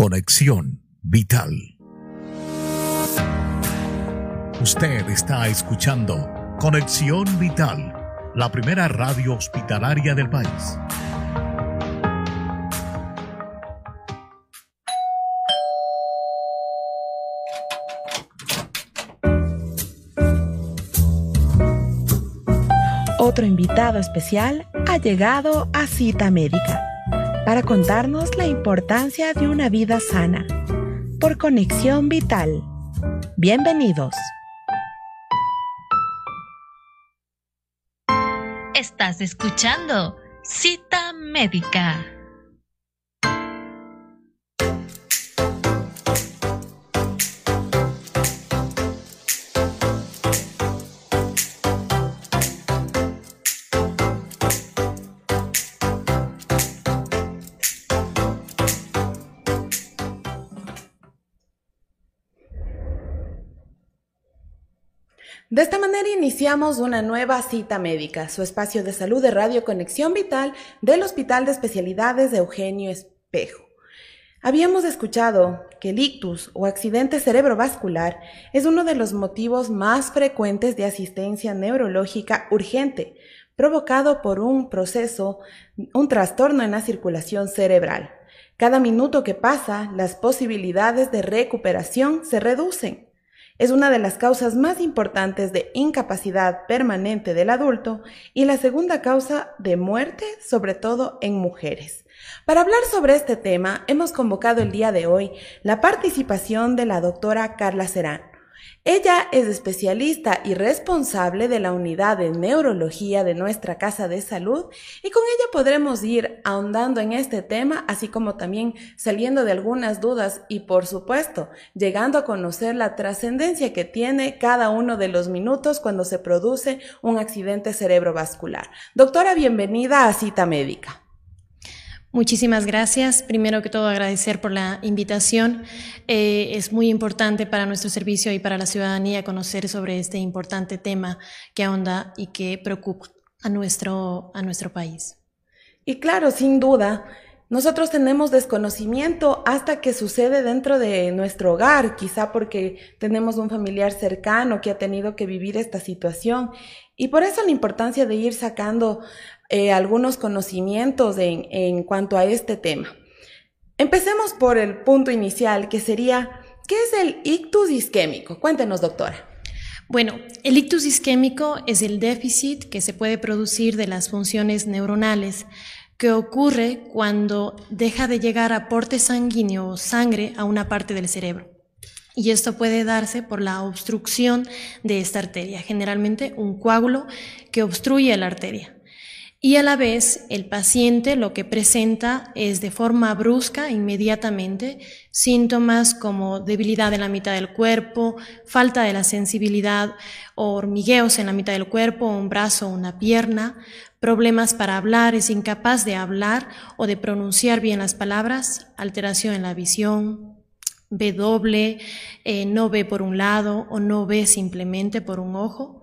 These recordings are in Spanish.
Conexión Vital. Usted está escuchando Conexión Vital, la primera radio hospitalaria del país. Otro invitado especial ha llegado a Cita Médica para contarnos la importancia de una vida sana por conexión vital. Bienvenidos. Estás escuchando Cita Médica. De esta manera iniciamos una nueva cita médica, su espacio de salud de Radio Conexión Vital del Hospital de Especialidades de Eugenio Espejo. Habíamos escuchado que el ictus o accidente cerebrovascular es uno de los motivos más frecuentes de asistencia neurológica urgente, provocado por un proceso, un trastorno en la circulación cerebral. Cada minuto que pasa, las posibilidades de recuperación se reducen es una de las causas más importantes de incapacidad permanente del adulto y la segunda causa de muerte, sobre todo en mujeres. Para hablar sobre este tema, hemos convocado el día de hoy la participación de la doctora Carla Serán. Ella es especialista y responsable de la unidad de neurología de nuestra Casa de Salud y con ella podremos ir ahondando en este tema, así como también saliendo de algunas dudas y por supuesto llegando a conocer la trascendencia que tiene cada uno de los minutos cuando se produce un accidente cerebrovascular. Doctora, bienvenida a Cita Médica. Muchísimas gracias. Primero que todo, agradecer por la invitación. Eh, es muy importante para nuestro servicio y para la ciudadanía conocer sobre este importante tema que ahonda y que preocupa a nuestro, a nuestro país. Y claro, sin duda, nosotros tenemos desconocimiento hasta que sucede dentro de nuestro hogar, quizá porque tenemos un familiar cercano que ha tenido que vivir esta situación. Y por eso la importancia de ir sacando eh, algunos conocimientos en, en cuanto a este tema. Empecemos por el punto inicial, que sería, ¿qué es el ictus isquémico? Cuéntenos, doctora. Bueno, el ictus isquémico es el déficit que se puede producir de las funciones neuronales que ocurre cuando deja de llegar aporte sanguíneo o sangre a una parte del cerebro. Y esto puede darse por la obstrucción de esta arteria, generalmente un coágulo que obstruye la arteria. Y a la vez el paciente lo que presenta es de forma brusca, inmediatamente, síntomas como debilidad en la mitad del cuerpo, falta de la sensibilidad, hormigueos en la mitad del cuerpo, un brazo o una pierna, problemas para hablar, es incapaz de hablar o de pronunciar bien las palabras, alteración en la visión, ve doble, eh, no ve por un lado o no ve simplemente por un ojo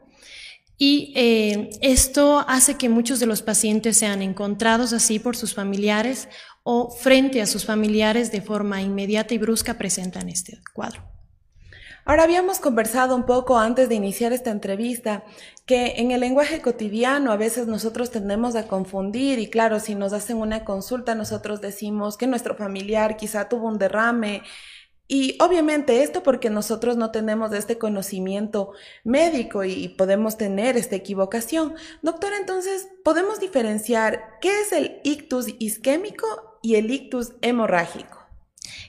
y eh, esto hace que muchos de los pacientes sean encontrados así por sus familiares o frente a sus familiares de forma inmediata y brusca presentan este cuadro. Ahora habíamos conversado un poco antes de iniciar esta entrevista que en el lenguaje cotidiano a veces nosotros tendemos a confundir y claro, si nos hacen una consulta nosotros decimos que nuestro familiar quizá tuvo un derrame y obviamente esto porque nosotros no tenemos este conocimiento médico y podemos tener esta equivocación. Doctora, entonces, ¿podemos diferenciar qué es el ictus isquémico y el ictus hemorrágico?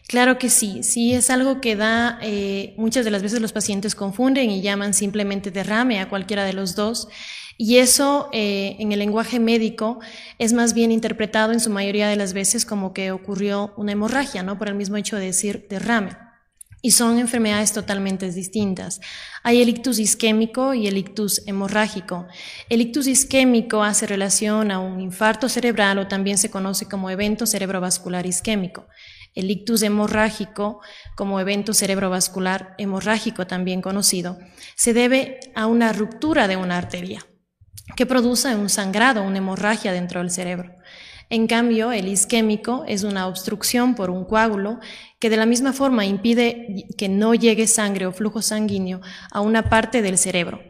Claro que sí, sí es algo que da, eh, muchas de las veces los pacientes confunden y llaman simplemente derrame a cualquiera de los dos. Y eso eh, en el lenguaje médico es más bien interpretado en su mayoría de las veces como que ocurrió una hemorragia, ¿no? Por el mismo hecho de decir derrame. Y son enfermedades totalmente distintas. Hay el ictus isquémico y el ictus hemorrágico. El ictus isquémico hace relación a un infarto cerebral o también se conoce como evento cerebrovascular isquémico. El ictus hemorrágico, como evento cerebrovascular hemorrágico también conocido, se debe a una ruptura de una arteria que produce un sangrado, una hemorragia dentro del cerebro. En cambio, el isquémico es una obstrucción por un coágulo que de la misma forma impide que no llegue sangre o flujo sanguíneo a una parte del cerebro.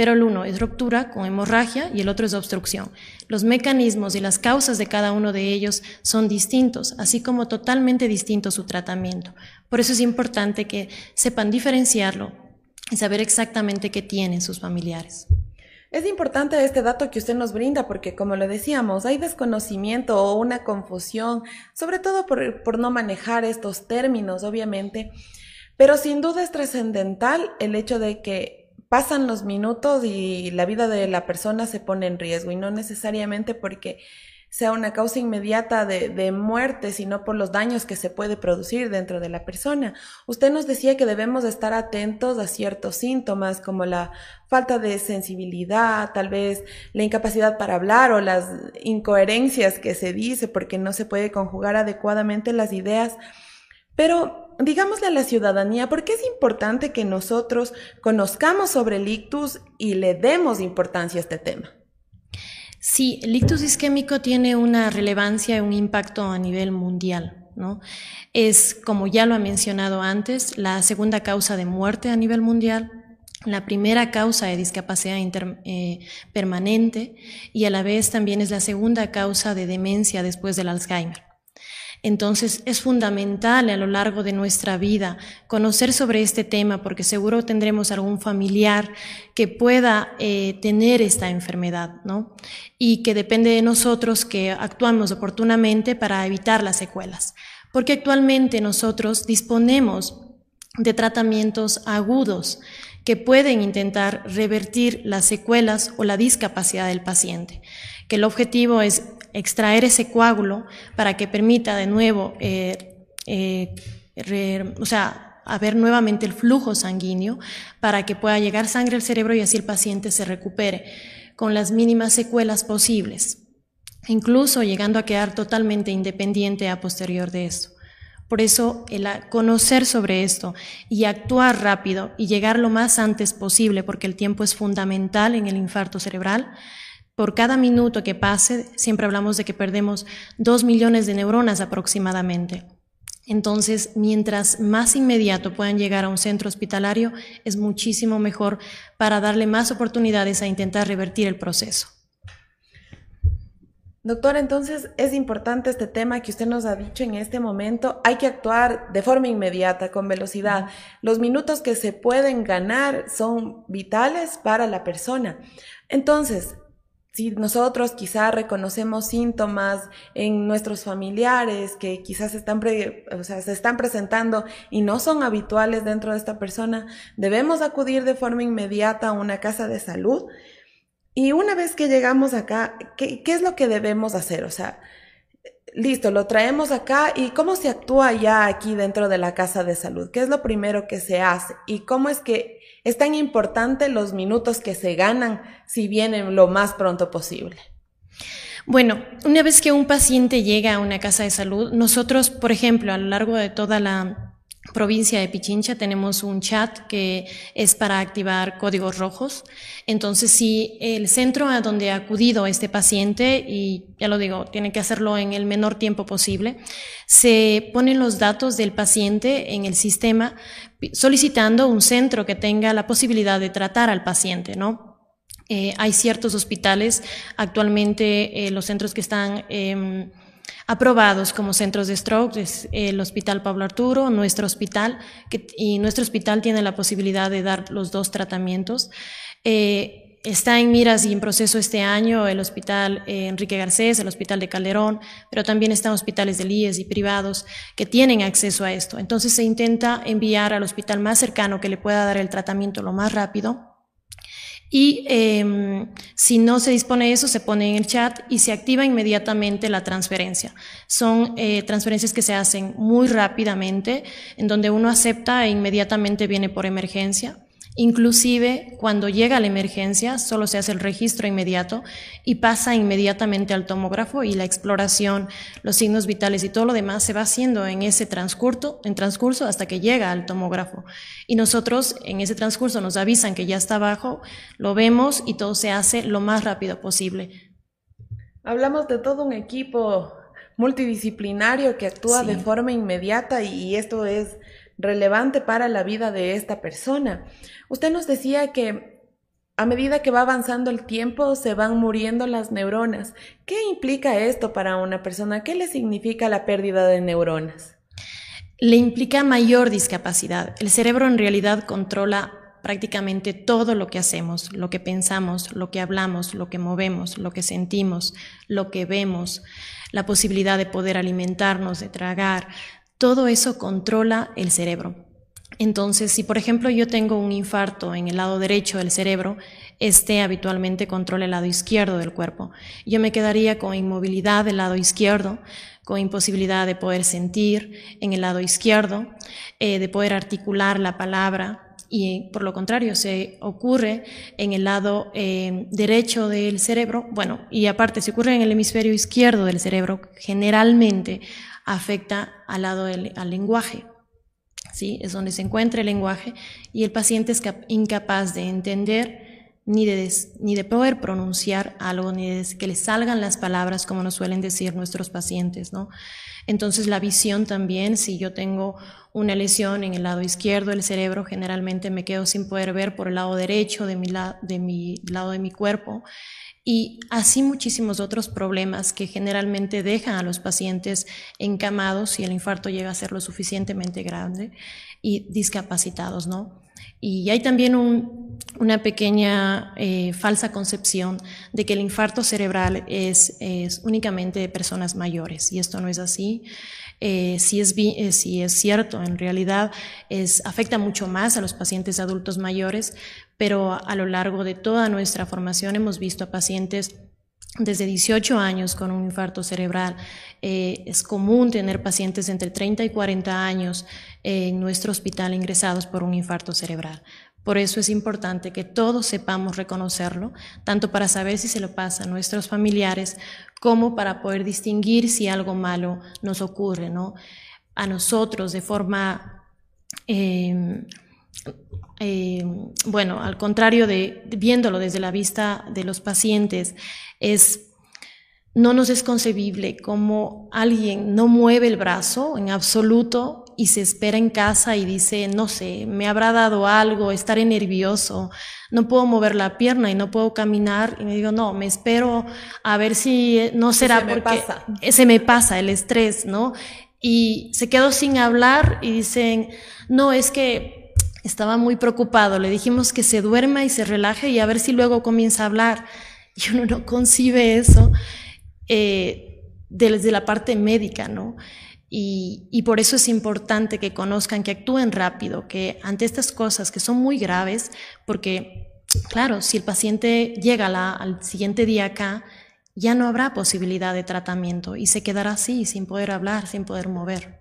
Pero el uno es ruptura con hemorragia y el otro es obstrucción. Los mecanismos y las causas de cada uno de ellos son distintos, así como totalmente distinto su tratamiento. Por eso es importante que sepan diferenciarlo y saber exactamente qué tienen sus familiares. Es importante este dato que usted nos brinda porque, como le decíamos, hay desconocimiento o una confusión, sobre todo por no manejar estos términos, obviamente, pero sin duda es trascendental el hecho de que pasan los minutos y la vida de la persona se pone en riesgo y no necesariamente porque sea una causa inmediata de, de, muerte, sino por los daños que se puede producir dentro de la persona. Usted nos decía que debemos estar atentos a ciertos síntomas como la falta de sensibilidad, tal vez la incapacidad para hablar o las incoherencias que se dice porque no se puede conjugar adecuadamente las ideas. Pero digámosle a la ciudadanía, ¿por qué es importante que nosotros conozcamos sobre el ictus y le demos importancia a este tema? Sí, el ictus isquémico tiene una relevancia y un impacto a nivel mundial. ¿no? Es, como ya lo ha mencionado antes, la segunda causa de muerte a nivel mundial, la primera causa de discapacidad eh, permanente y a la vez también es la segunda causa de demencia después del Alzheimer. Entonces es fundamental a lo largo de nuestra vida conocer sobre este tema porque seguro tendremos algún familiar que pueda eh, tener esta enfermedad, ¿no? Y que depende de nosotros que actuamos oportunamente para evitar las secuelas. Porque actualmente nosotros disponemos de tratamientos agudos que pueden intentar revertir las secuelas o la discapacidad del paciente, que el objetivo es extraer ese coágulo para que permita de nuevo, eh, eh, o sea, haber nuevamente el flujo sanguíneo para que pueda llegar sangre al cerebro y así el paciente se recupere con las mínimas secuelas posibles, incluso llegando a quedar totalmente independiente a posterior de esto. Por eso el conocer sobre esto y actuar rápido y llegar lo más antes posible, porque el tiempo es fundamental en el infarto cerebral, por cada minuto que pase, siempre hablamos de que perdemos dos millones de neuronas aproximadamente. Entonces, mientras más inmediato puedan llegar a un centro hospitalario, es muchísimo mejor para darle más oportunidades a intentar revertir el proceso. Doctor, entonces es importante este tema que usted nos ha dicho en este momento. Hay que actuar de forma inmediata, con velocidad. Los minutos que se pueden ganar son vitales para la persona. Entonces, si nosotros quizá reconocemos síntomas en nuestros familiares que quizás están o sea, se están presentando y no son habituales dentro de esta persona, debemos acudir de forma inmediata a una casa de salud. Y una vez que llegamos acá, ¿qué, qué es lo que debemos hacer? O sea, listo, lo traemos acá y cómo se actúa ya aquí dentro de la casa de salud, qué es lo primero que se hace y cómo es que es tan importante los minutos que se ganan si vienen lo más pronto posible. Bueno, una vez que un paciente llega a una casa de salud, nosotros, por ejemplo, a lo largo de toda la provincia de Pichincha tenemos un chat que es para activar códigos rojos. Entonces, si el centro a donde ha acudido este paciente, y ya lo digo, tiene que hacerlo en el menor tiempo posible, se ponen los datos del paciente en el sistema solicitando un centro que tenga la posibilidad de tratar al paciente, ¿no? Eh, hay ciertos hospitales, actualmente eh, los centros que están eh, aprobados como centros de stroke, es el Hospital Pablo Arturo, nuestro hospital, y nuestro hospital tiene la posibilidad de dar los dos tratamientos. Eh, está en miras y en proceso este año el Hospital eh, Enrique Garcés, el Hospital de Calderón, pero también están hospitales de IES y privados que tienen acceso a esto. Entonces se intenta enviar al hospital más cercano que le pueda dar el tratamiento lo más rápido y eh, si no se dispone de eso, se pone en el chat y se activa inmediatamente la transferencia. Son eh, transferencias que se hacen muy rápidamente, en donde uno acepta e inmediatamente viene por emergencia. Inclusive cuando llega la emergencia solo se hace el registro inmediato y pasa inmediatamente al tomógrafo y la exploración, los signos vitales y todo lo demás se va haciendo en ese transcurso, en transcurso hasta que llega al tomógrafo. Y nosotros en ese transcurso nos avisan que ya está abajo, lo vemos y todo se hace lo más rápido posible. Hablamos de todo un equipo multidisciplinario que actúa de forma inmediata y esto es relevante para la vida de esta persona. Usted nos decía que a medida que va avanzando el tiempo se van muriendo las neuronas. ¿Qué implica esto para una persona? ¿Qué le significa la pérdida de neuronas? Le implica mayor discapacidad. El cerebro en realidad controla prácticamente todo lo que hacemos, lo que pensamos, lo que hablamos, lo que movemos, lo que sentimos, lo que vemos, la posibilidad de poder alimentarnos, de tragar, todo eso controla el cerebro. Entonces, si por ejemplo yo tengo un infarto en el lado derecho del cerebro, este habitualmente controla el lado izquierdo del cuerpo. Yo me quedaría con inmovilidad del lado izquierdo, con imposibilidad de poder sentir en el lado izquierdo, eh, de poder articular la palabra, y por lo contrario se ocurre en el lado eh, derecho del cerebro, bueno, y aparte se ocurre en el hemisferio izquierdo del cerebro, generalmente afecta al lado del al lenguaje. ¿sí? Es donde se encuentra el lenguaje y el paciente es incapaz de entender ni de, ni de poder pronunciar algo, ni de que le salgan las palabras como nos suelen decir nuestros pacientes, ¿no? Entonces la visión también, si yo tengo una lesión en el lado izquierdo del cerebro, generalmente me quedo sin poder ver por el lado derecho de mi, de mi lado de mi cuerpo. Y así muchísimos otros problemas que generalmente dejan a los pacientes encamados si el infarto llega a ser lo suficientemente grande y discapacitados, ¿no? Y hay también una pequeña eh, falsa concepción de que el infarto cerebral es, únicamente de personas mayores, y esto no es así. Eh, si, es, eh, si es cierto, en realidad es, afecta mucho más a los pacientes adultos mayores, pero a lo largo de toda nuestra formación hemos visto a pacientes desde 18 años con un infarto cerebral. Eh, es común tener pacientes entre 30 y 40 años en nuestro hospital ingresados por un infarto cerebral. Por eso es importante que todos sepamos reconocerlo, tanto para saber si se lo pasa a nuestros familiares como para poder distinguir si algo malo nos ocurre, ¿no? A nosotros de forma, eh, eh, bueno, al contrario de viéndolo desde la vista de los pacientes, es no nos es concebible como alguien no mueve el brazo en absoluto y se espera en casa y dice, no sé, me habrá dado algo, estaré nervioso, no puedo mover la pierna y no puedo caminar. Y me digo, no, me espero a ver si no será porque se me pasa el estrés, ¿no? Y se quedó sin hablar y dicen, no, es que estaba muy preocupado, le dijimos que se duerma y se relaje y a ver si luego comienza a hablar. Y uno no concibe eso eh, desde la parte médica, ¿no? Y, por eso es importante que conozcan, que actúen rápido, que ante estas cosas que son muy graves, porque, claro, si el paciente llega al siguiente día acá, ya no habrá posibilidad de tratamiento y se quedará así, sin poder hablar, sin poder mover.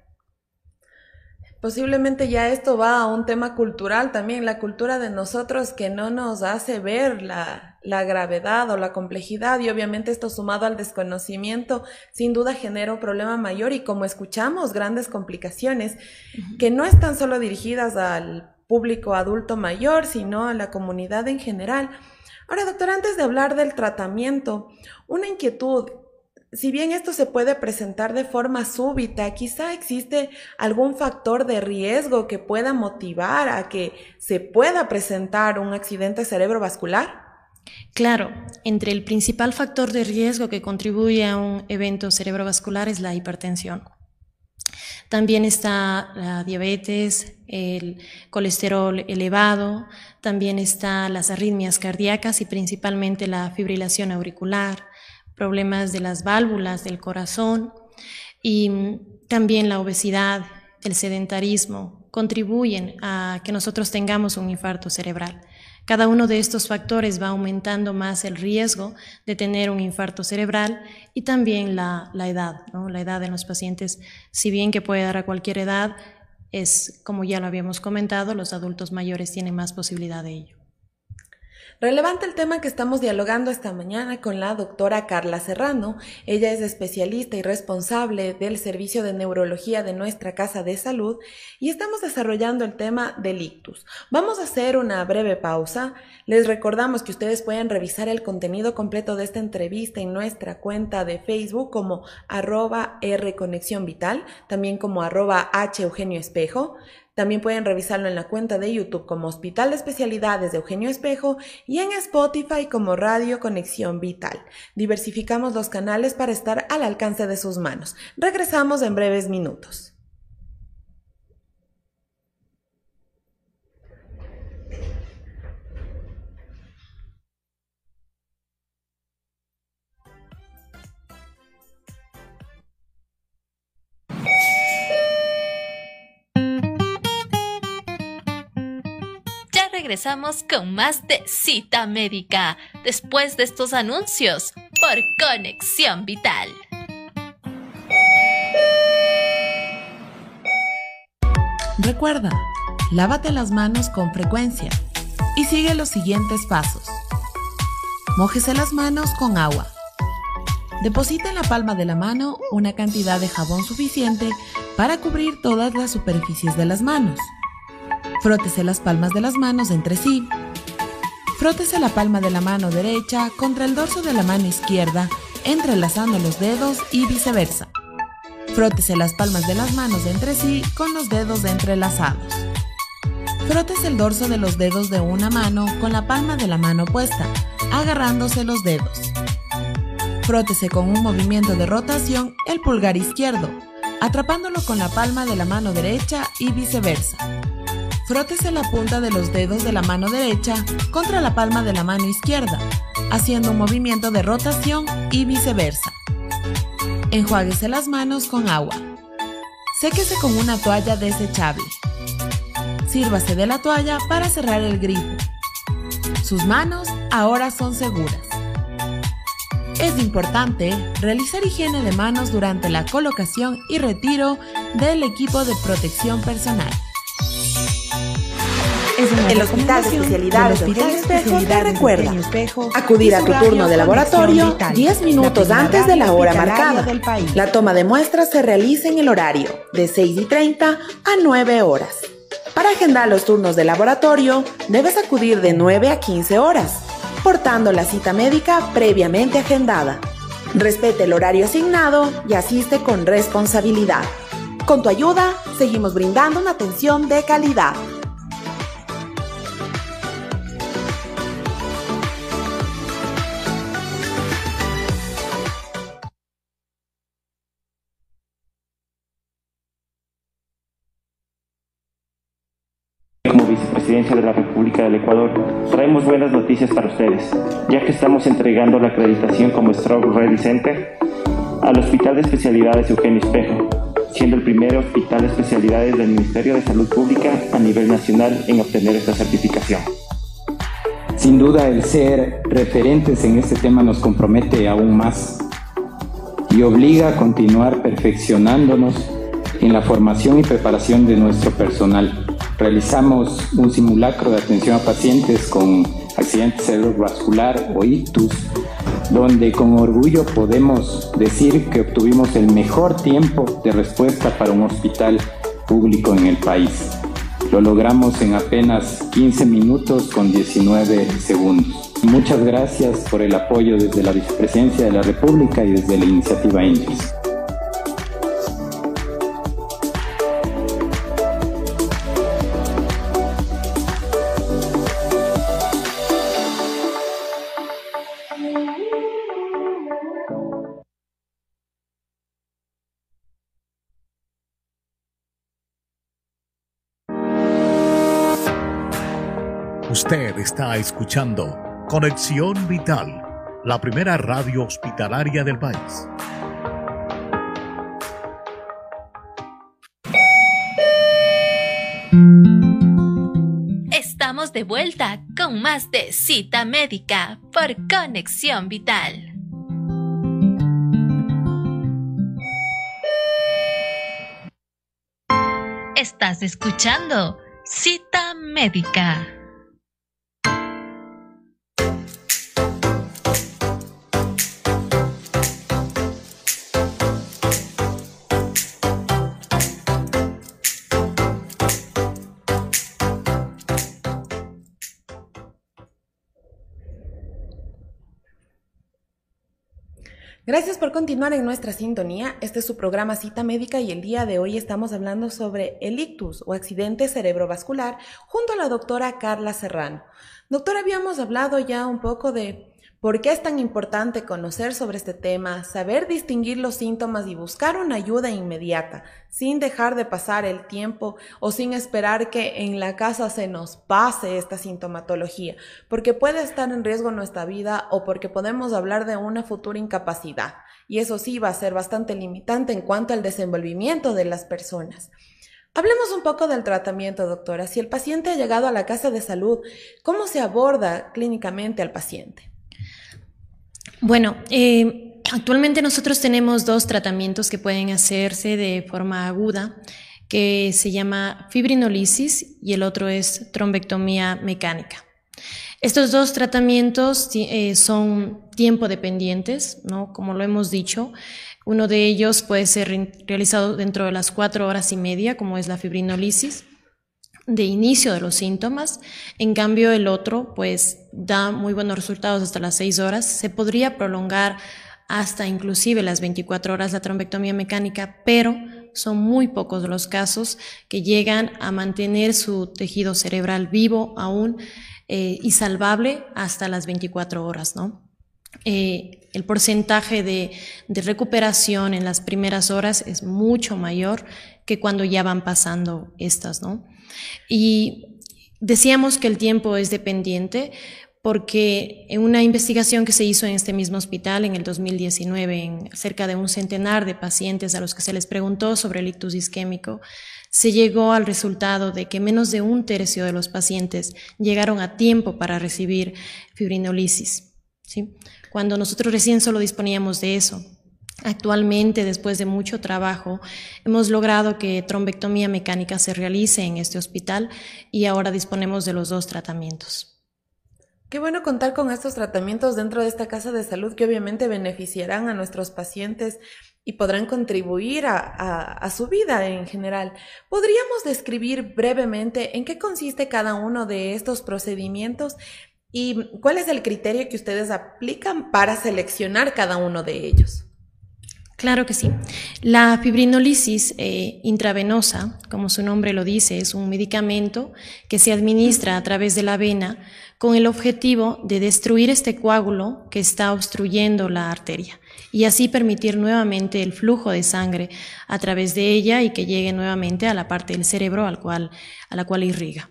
Posiblemente ya esto va a un tema cultural también, la cultura de nosotros que no nos hace ver la, la gravedad o la complejidad y obviamente esto sumado al desconocimiento sin duda genera un problema mayor y como escuchamos grandes complicaciones que no están solo dirigidas al público adulto mayor sino a la comunidad en general. Ahora doctor, antes de hablar del tratamiento, una inquietud si bien esto se puede presentar de forma súbita, quizá existe algún factor de riesgo que pueda motivar a que se pueda presentar un accidente cerebrovascular. Claro, entre el principal factor de riesgo que contribuye a un evento cerebrovascular es la hipertensión. También está la diabetes, el colesterol elevado, también están las arritmias cardíacas y principalmente la fibrilación auricular, problemas de las válvulas del corazón y también la obesidad, el sedentarismo contribuyen a que nosotros tengamos un infarto cerebral. Cada uno de estos factores va aumentando más el riesgo de tener un infarto cerebral y también la, edad, la edad de los pacientes, si bien que puede dar a cualquier edad, es como ya lo habíamos comentado, los adultos mayores tienen más posibilidad de ello. Relevante el tema que estamos dialogando esta mañana con la doctora Carla Serrano. Ella es especialista y responsable del servicio de neurología de nuestra Casa de Salud y estamos desarrollando el tema del ictus. Vamos a hacer una breve pausa. Les recordamos que ustedes pueden revisar el contenido completo de esta entrevista en nuestra cuenta de Facebook como arroba R Conexión Vital, también como arroba H Eugenio Espejo. También pueden revisarlo en la cuenta de YouTube como Hospital de Especialidades de Eugenio Espejo y en Spotify como Radio Conexión Vital. Diversificamos los canales para estar al alcance de sus manos. Regresamos en breves minutos. Regresamos con más de cita médica después de estos anuncios por Conexión Vital. Recuerda, lávate las manos con frecuencia y sigue los siguientes pasos. Mójese las manos con agua. Deposita en la palma de la mano una cantidad de jabón suficiente para cubrir todas las superficies de las manos. Frótese las palmas de las manos entre sí. Frótese la palma de la mano derecha contra el dorso de la mano izquierda, entrelazando los dedos y viceversa. Frótese las palmas de las manos entre sí con los dedos entrelazados. Frótese el dorso de los dedos de una mano con la palma de la mano opuesta, agarrándose los dedos. Frótese con un movimiento de rotación el pulgar izquierdo, atrapándolo con la palma de la mano derecha y viceversa. Frótese la punta de los dedos de la mano derecha contra la palma de la mano izquierda, haciendo un movimiento de rotación y viceversa. Enjuáguese las manos con agua. Séquese con una toalla desechable. Sírvase de la toalla para cerrar el grifo. Sus manos ahora son seguras. Es importante realizar higiene de manos durante la colocación y retiro del equipo de protección personal. El Hospital de Especialidades de Eugenio Espejo te recuerda acudir a tu turno de laboratorio 10 minutos antes de la hora marcada. La toma de muestras se realiza en el horario de 6 y 30 a 9 horas. Para agendar los turnos de laboratorio, debes acudir de 9 a 15 horas, portando la cita médica previamente agendada. Respete el horario asignado y asiste con responsabilidad. Con tu ayuda, seguimos brindando una atención de calidad. Vicepresidencia de la República del Ecuador, traemos buenas noticias para ustedes, ya que estamos entregando la acreditación como Stroke Ready Center al Hospital de Especialidades Eugenio Espejo, siendo el primer hospital de especialidades del Ministerio de Salud Pública a nivel nacional en obtener esta certificación. Sin duda el ser referentes en este tema nos compromete aún más y obliga a continuar perfeccionándonos en la formación y preparación de nuestro personal realizamos un simulacro de atención a pacientes con accidente cerebrovascular o ictus, donde con orgullo podemos decir que obtuvimos el mejor tiempo de respuesta para un hospital público en el país. Lo logramos en apenas 15 minutos con 19 segundos. Muchas gracias por el apoyo desde la Vicepresidencia de la República y desde la iniciativa INDIS. Usted está escuchando Conexión Vital, la primera radio hospitalaria del país. Estamos de vuelta con más de cita médica por Conexión Vital. Estás escuchando Cita Médica. Gracias por continuar en nuestra sintonía. Este es su programa Cita Médica y el día de hoy estamos hablando sobre el ictus o accidente cerebrovascular junto a la doctora Carla Serrano. Doctora, habíamos hablado ya un poco de ¿Por qué es tan importante conocer sobre este tema, saber distinguir los síntomas y buscar una ayuda inmediata, sin dejar de pasar el tiempo o sin esperar que en la casa se nos pase esta sintomatología? Porque puede estar en riesgo nuestra vida o porque podemos hablar de una futura incapacidad. Y eso sí va a ser bastante limitante en cuanto al desenvolvimiento de las personas. Hablemos un poco del tratamiento, doctora. Si el paciente ha llegado a la casa de salud, ¿cómo se aborda clínicamente al paciente? Bueno, eh, actualmente nosotros tenemos dos tratamientos que pueden hacerse de forma aguda, que se llama fibrinolisis y el otro es trombectomía mecánica. Estos dos tratamientos eh, son tiempo dependientes, ¿no? Como lo hemos dicho. Uno de ellos puede ser realizado dentro de las cuatro horas y media, como es la fibrinolisis, de inicio de los síntomas. En cambio, el otro, pues, da muy buenos resultados hasta las seis horas. Se podría prolongar hasta inclusive las 24 horas la trombectomía mecánica, pero son muy pocos los casos que llegan a mantener su tejido cerebral vivo aún eh, y salvable hasta las 24 horas, ¿no? Eh, el porcentaje de, de, recuperación en las primeras horas es mucho mayor que cuando ya van pasando estas, ¿no? Y decíamos que el tiempo es dependiente porque en una investigación que se hizo en este mismo hospital en el 2019, en cerca de un centenar de pacientes a los que se les preguntó sobre el ictus isquémico, se llegó al resultado de que menos de un tercio de los pacientes llegaron a tiempo para recibir fibrinolisis. ¿sí? Cuando nosotros recién solo disponíamos de eso. Actualmente, después de mucho trabajo, hemos logrado que trombectomía mecánica se realice en este hospital y ahora disponemos de los dos tratamientos. Qué bueno contar con estos tratamientos dentro de esta casa de salud que obviamente beneficiarán a nuestros pacientes y podrán contribuir a, a, su vida en general. ¿Podríamos describir brevemente en qué consiste cada uno de estos procedimientos y cuál es el criterio que ustedes aplican para seleccionar cada uno de ellos? Claro que sí. La fibrinolisis eh, intravenosa, como su nombre lo dice, es un medicamento que se administra a través de la vena con el objetivo de destruir este coágulo que está obstruyendo la arteria y así permitir nuevamente el flujo de sangre a través de ella y que llegue nuevamente a la parte del cerebro al cual, a la cual irriga.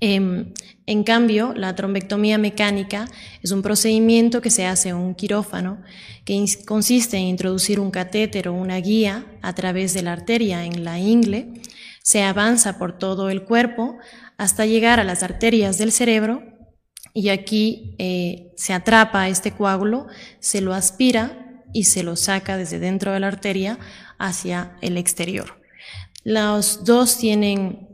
Em, en cambio, la trombectomía mecánica es un procedimiento que se hace en un quirófano que consiste en introducir un catéter o una guía a través de la arteria en la ingle, se avanza por todo el cuerpo hasta llegar a las arterias del cerebro y aquí eh, se atrapa este coágulo, se lo aspira y se lo saca desde dentro de la arteria hacia el exterior. Los dos tienen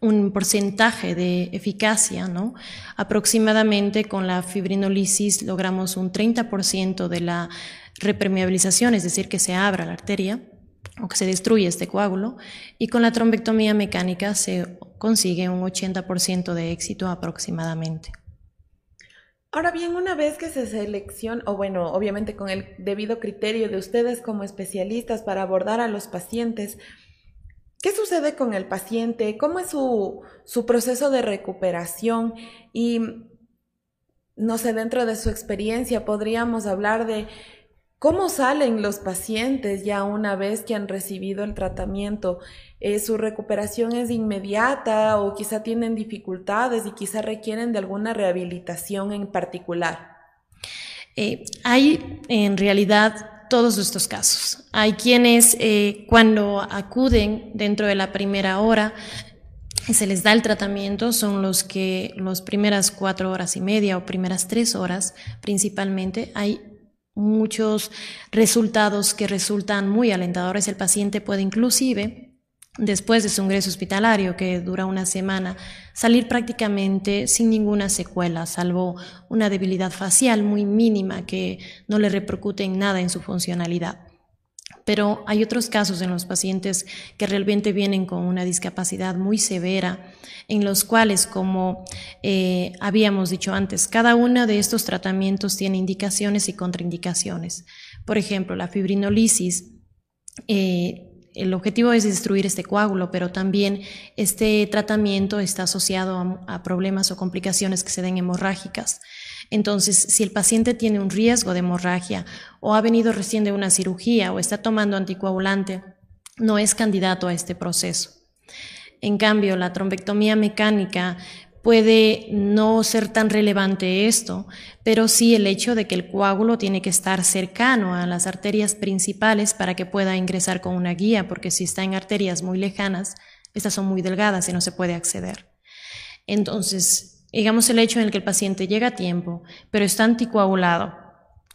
un porcentaje de eficacia, ¿no? Aproximadamente con la fibrinolisis logramos un 30% de la repermeabilización, es decir, que se abra la arteria o que se destruye este coágulo, y con la trombectomía mecánica se consigue un 80% de éxito aproximadamente. Ahora bien, una vez que se selecciona, o bueno, obviamente con el debido criterio de ustedes como especialistas para abordar a los pacientes, ¿Qué sucede con el paciente? ¿Cómo es su, proceso de recuperación? Y, no sé, dentro de su experiencia podríamos hablar de cómo salen los pacientes ya una vez que han recibido el tratamiento. Eh, ¿Su recuperación es inmediata o quizá tienen dificultades y quizá requieren de alguna rehabilitación en particular? Eh, hay en realidad todos estos casos. Hay quienes eh, cuando acuden dentro de la primera hora se les da el tratamiento son los que las primeras cuatro horas y media o primeras tres horas principalmente hay muchos resultados que resultan muy alentadores. El paciente puede inclusive después de su ingreso hospitalario, que dura una semana, salir prácticamente sin ninguna secuela, salvo una debilidad facial muy mínima que no le repercute en nada en su funcionalidad. Pero hay otros casos en los pacientes que realmente vienen con una discapacidad muy severa, en los cuales, como eh, habíamos dicho antes, cada uno de estos tratamientos tiene indicaciones y contraindicaciones. Por ejemplo, la fibrinolisis. Eh, el objetivo es destruir este coágulo, pero también este tratamiento está asociado a, problemas o complicaciones que se den hemorrágicas. Entonces, si el paciente tiene un riesgo de hemorragia o ha venido recién de una cirugía o está tomando anticoagulante, no es candidato a este proceso. En cambio, la trombectomía mecánica puede no ser tan relevante esto, pero sí el hecho de que el coágulo tiene que estar cercano a las arterias principales para que pueda ingresar con una guía, porque si está en arterias muy lejanas, estas son muy delgadas y no se puede acceder. Entonces, digamos el hecho en el que el paciente llega a tiempo, pero está anticoagulado,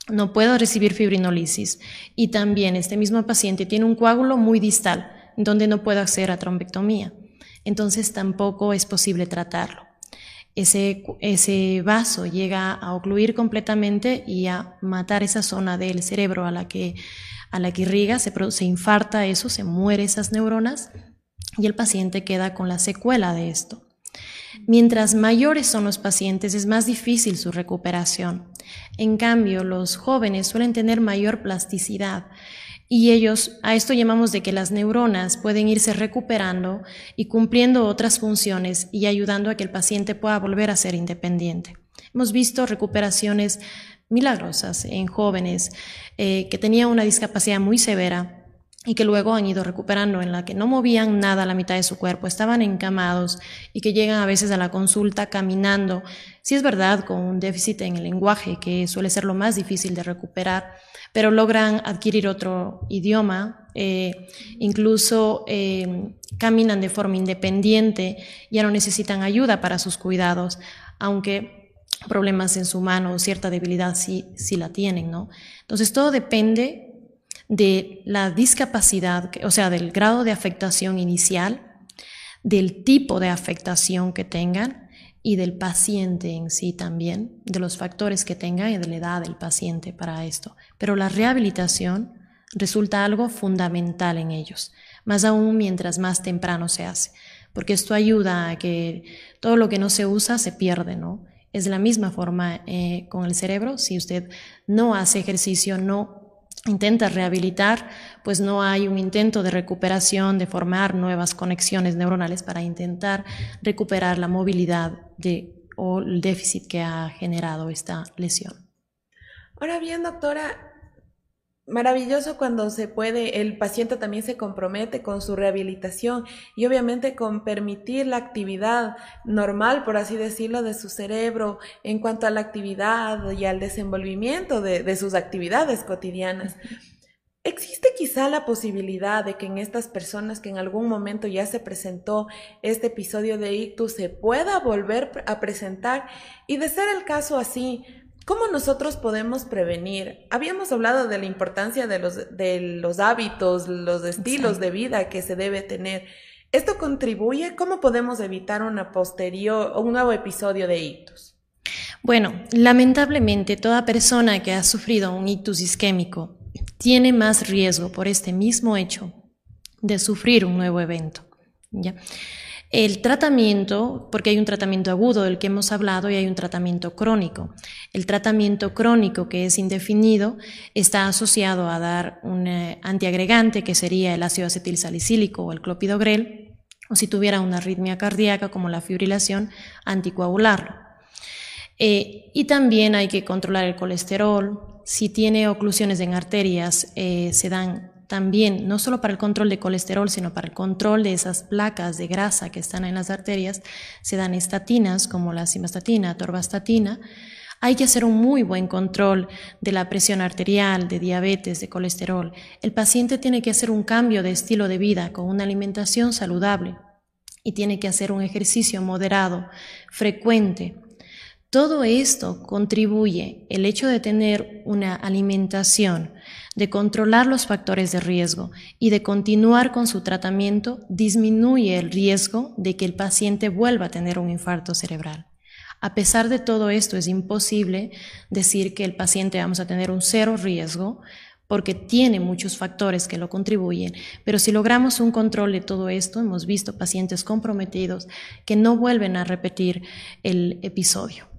no puede recibir fibrinolisis y también este mismo paciente tiene un coágulo muy distal, donde no puede acceder a trombectomía. Entonces tampoco es posible tratarlo ese, vaso llega a ocluir completamente y a matar esa zona del cerebro a la que, a la que irriga, se, se infarta eso, se muere esas neuronas y el paciente queda con la secuela de esto. Mientras mayores son los pacientes, es más difícil su recuperación. En cambio, los jóvenes suelen tener mayor plasticidad y ellos, a esto llamamos de que las neuronas pueden irse recuperando y cumpliendo otras funciones y ayudando a que el paciente pueda volver a ser independiente. Hemos visto recuperaciones milagrosas en jóvenes eh, que tenían una discapacidad muy severa y que luego han ido recuperando, en la que no movían nada la mitad de su cuerpo, estaban encamados y que llegan a veces a la consulta caminando, si es verdad, con un déficit en el lenguaje, que suele ser lo más difícil de recuperar, pero logran adquirir otro idioma, eh, incluso eh, caminan de forma independiente, ya no necesitan ayuda para sus cuidados, aunque problemas en su mano o cierta debilidad sí, sí la tienen, ¿no? Entonces todo depende de la discapacidad, o sea, del grado de afectación inicial, del tipo de afectación que tengan y del paciente en sí también, de los factores que tenga y de la edad del paciente para esto. Pero la rehabilitación resulta algo fundamental en ellos, más aún mientras más temprano se hace, porque esto ayuda a que todo lo que no se usa se pierde, ¿no? Es de la misma forma eh, con el cerebro, si usted no hace ejercicio, no intenta rehabilitar, pues no hay un intento de recuperación, de formar nuevas conexiones neuronales para intentar recuperar la movilidad o el déficit que ha generado esta lesión. Ahora bien, doctora, maravilloso cuando se puede, el paciente también se compromete con su rehabilitación y obviamente con permitir la actividad normal, por así decirlo, de su cerebro en cuanto a la actividad y al desenvolvimiento de, de sus actividades cotidianas. ¿Existe quizá la posibilidad de que en estas personas que en algún momento ya se presentó este episodio de ictus se pueda volver a presentar? Y de ser el caso así, ¿Cómo nosotros podemos prevenir? Habíamos hablado de la importancia de los, de los hábitos, los estilos de vida que se debe tener. ¿Esto contribuye? ¿Cómo podemos evitar una posterior un nuevo episodio de ictus? Bueno, lamentablemente toda persona que ha sufrido un ictus isquémico tiene más riesgo por este mismo hecho de sufrir un nuevo evento. ¿ya? El tratamiento, porque hay un tratamiento agudo del que hemos hablado y hay un tratamiento crónico. El tratamiento crónico, que es indefinido, está asociado a dar un eh, antiagregante, que sería el ácido acetil salicílico o el clopidogrel, o si tuviera una arritmia cardíaca como la fibrilación, anticoagularlo. Eh, y también hay que controlar el colesterol. Si tiene oclusiones en arterias, eh, se dan también, no solo para el control de colesterol, sino para el control de esas placas de grasa que están en las arterias, se dan estatinas como la simvastatina, torvastatina. Hay que hacer un muy buen control de la presión arterial, de diabetes, de colesterol. El paciente tiene que hacer un cambio de estilo de vida con una alimentación saludable y tiene que hacer un ejercicio moderado, frecuente. Todo esto contribuye, el hecho de tener una alimentación de controlar los factores de riesgo y de continuar con su tratamiento disminuye el riesgo de que el paciente vuelva a tener un infarto cerebral. A pesar de todo esto, es imposible decir que el paciente vamos a tener un cero riesgo porque tiene muchos factores que lo contribuyen, pero si logramos un control de todo esto, hemos visto pacientes comprometidos que no vuelven a repetir el episodio.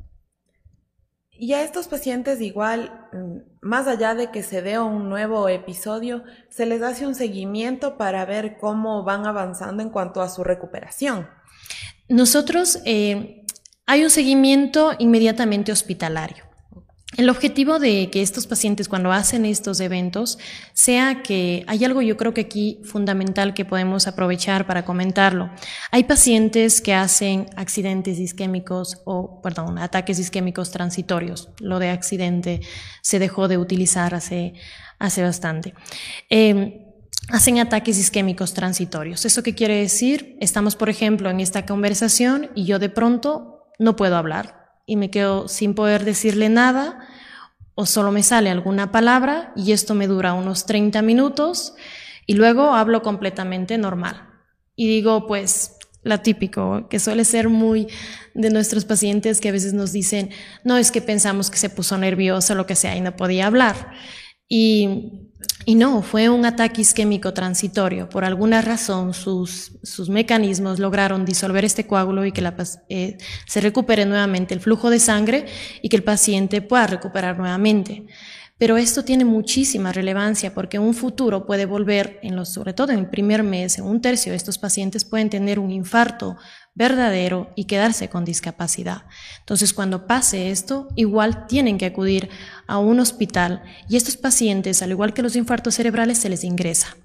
Y a estos pacientes igual, mm, más allá de que se dé un nuevo episodio, se les hace un seguimiento para ver cómo van avanzando en cuanto a su recuperación. Nosotros, eh, hay un seguimiento inmediatamente hospitalario. El objetivo de que estos pacientes cuando hacen estos eventos sea que hay algo yo creo que aquí fundamental que podemos aprovechar para comentarlo. Hay pacientes que hacen accidentes isquémicos o, perdón, ataques isquémicos transitorios. Lo de accidente se dejó de utilizar hace, hace bastante. Em, hacen ataques isquémicos transitorios. ¿Eso qué quiere decir? Estamos, por ejemplo, en esta conversación y yo de pronto no puedo hablar y me quedo sin poder decirle nada o solo me sale alguna palabra y esto me dura unos 30 minutos y luego hablo completamente normal. Y digo, pues, la típico, que suele ser muy de nuestros pacientes que a veces nos dicen, no es que pensamos que se puso nervioso o lo que sea y no podía hablar. Y y no, fue un ataque isquémico transitorio. Por alguna razón, sus, sus mecanismos lograron disolver este coágulo y que la, eh, se recupere nuevamente el flujo de sangre y que el paciente pueda recuperar nuevamente. Pero esto tiene muchísima relevancia porque un futuro puede volver, en los, sobre todo en el primer mes, un tercio de estos pacientes pueden tener un infarto verdadero y quedarse con discapacidad. Entonces, cuando pase esto, igual tienen que acudir a un hospital y estos pacientes, al igual que los infartos cerebrales, se les ingresa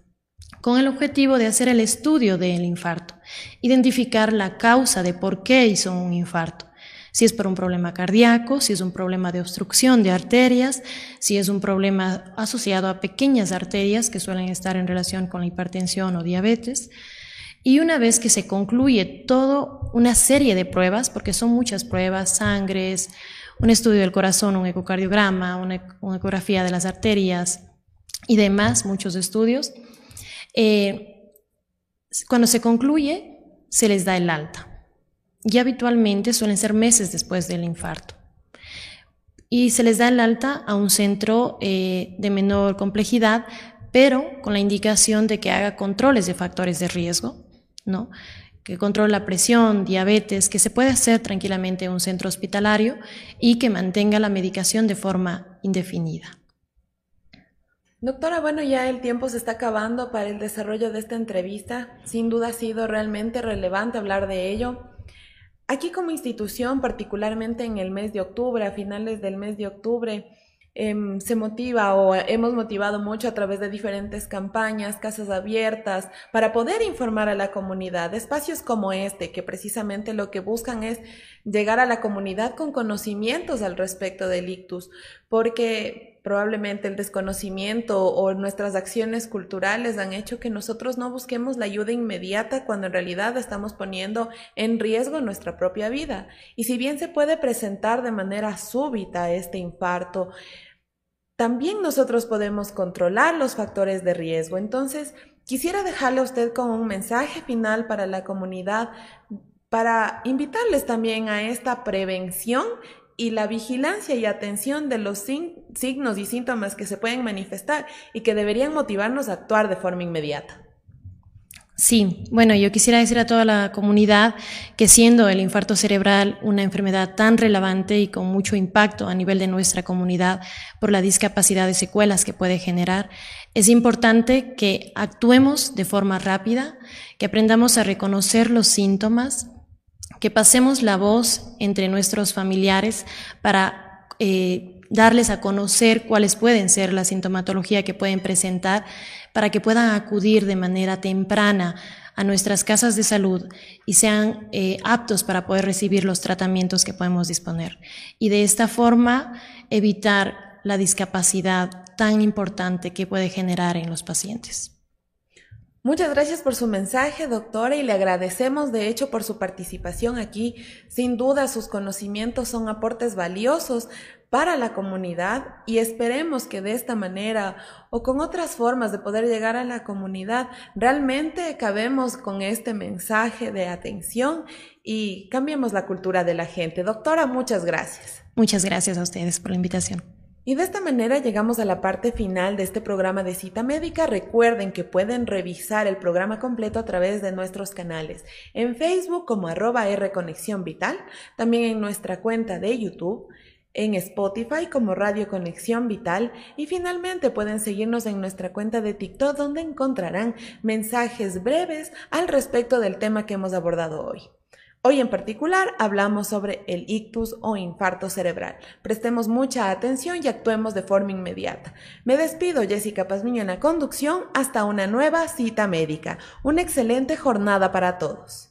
con el objetivo de hacer el estudio del infarto, identificar la causa de por qué hizo un infarto. Si es por un problema cardíaco, si es un problema de obstrucción de arterias, si es un problema asociado a pequeñas arterias que suelen estar en relación con la hipertensión o diabetes, y una vez que se concluye todo una serie de pruebas, porque son muchas pruebas, sangres, un estudio del corazón, un ecocardiograma, una, ecografía de las arterias y demás, muchos estudios, eh, cuando se concluye, se les da el alta. Y habitualmente suelen ser meses después del infarto. Y se les da el alta a un centro eh, de menor complejidad, pero con la indicación de que haga controles de factores de riesgo, ¿no? que controla la presión, diabetes, que se puede hacer tranquilamente en un centro hospitalario y que mantenga la medicación de forma indefinida. Doctora, bueno, ya el tiempo se está acabando para el desarrollo de esta entrevista. Sin duda ha sido realmente relevante hablar de ello. Aquí como institución, particularmente en el mes de octubre, a finales del mes de octubre, Em, se motiva o hemos motivado mucho a través de diferentes campañas, casas abiertas, para poder informar a la comunidad. Espacios como este, que precisamente lo que buscan es llegar a la comunidad con conocimientos al respecto del ictus, porque probablemente el desconocimiento o nuestras acciones culturales han hecho que nosotros no busquemos la ayuda inmediata cuando en realidad estamos poniendo en riesgo nuestra propia vida. Y si bien se puede presentar de manera súbita este infarto, también nosotros podemos controlar los factores de riesgo. Entonces, quisiera dejarle a usted con un mensaje final para la comunidad, para invitarles también a esta prevención y la vigilancia y atención de los signos y síntomas que se pueden manifestar y que deberían motivarnos a actuar de forma inmediata. Sí, bueno, yo quisiera decir a toda la comunidad que siendo el infarto cerebral una enfermedad tan relevante y con mucho impacto a nivel de nuestra comunidad por la discapacidad de secuelas que puede generar, es importante que actuemos de forma rápida, que aprendamos a reconocer los síntomas, que pasemos la voz entre nuestros familiares para eh, darles a conocer cuáles pueden ser la sintomatología que pueden presentar para que puedan acudir de manera temprana a nuestras casas de salud y sean eh, aptos para poder recibir los tratamientos que podemos disponer. Y de esta forma evitar la discapacidad tan importante que puede generar en los pacientes. Muchas gracias por su mensaje, doctora, y le agradecemos de hecho por su participación aquí. Sin duda, sus conocimientos son aportes valiosos para la comunidad y esperemos que de esta manera o con otras formas de poder llegar a la comunidad realmente acabemos con este mensaje de atención y cambiemos la cultura de la gente. Doctora, muchas gracias. Muchas gracias a ustedes por la invitación. Y de esta manera llegamos a la parte final de este programa de cita médica. Recuerden que pueden revisar el programa completo a través de nuestros canales en Facebook como arroba R Conexión Vital, también en nuestra cuenta de YouTube en Spotify como Radio Conexión Vital y finalmente pueden seguirnos en nuestra cuenta de TikTok donde encontrarán mensajes breves al respecto del tema que hemos abordado hoy. Hoy en particular hablamos sobre el ictus o infarto cerebral. Prestemos mucha atención y actuemos de forma inmediata. Me despido, Jessica Pazmiño en la conducción, hasta una nueva cita médica. Una excelente jornada para todos.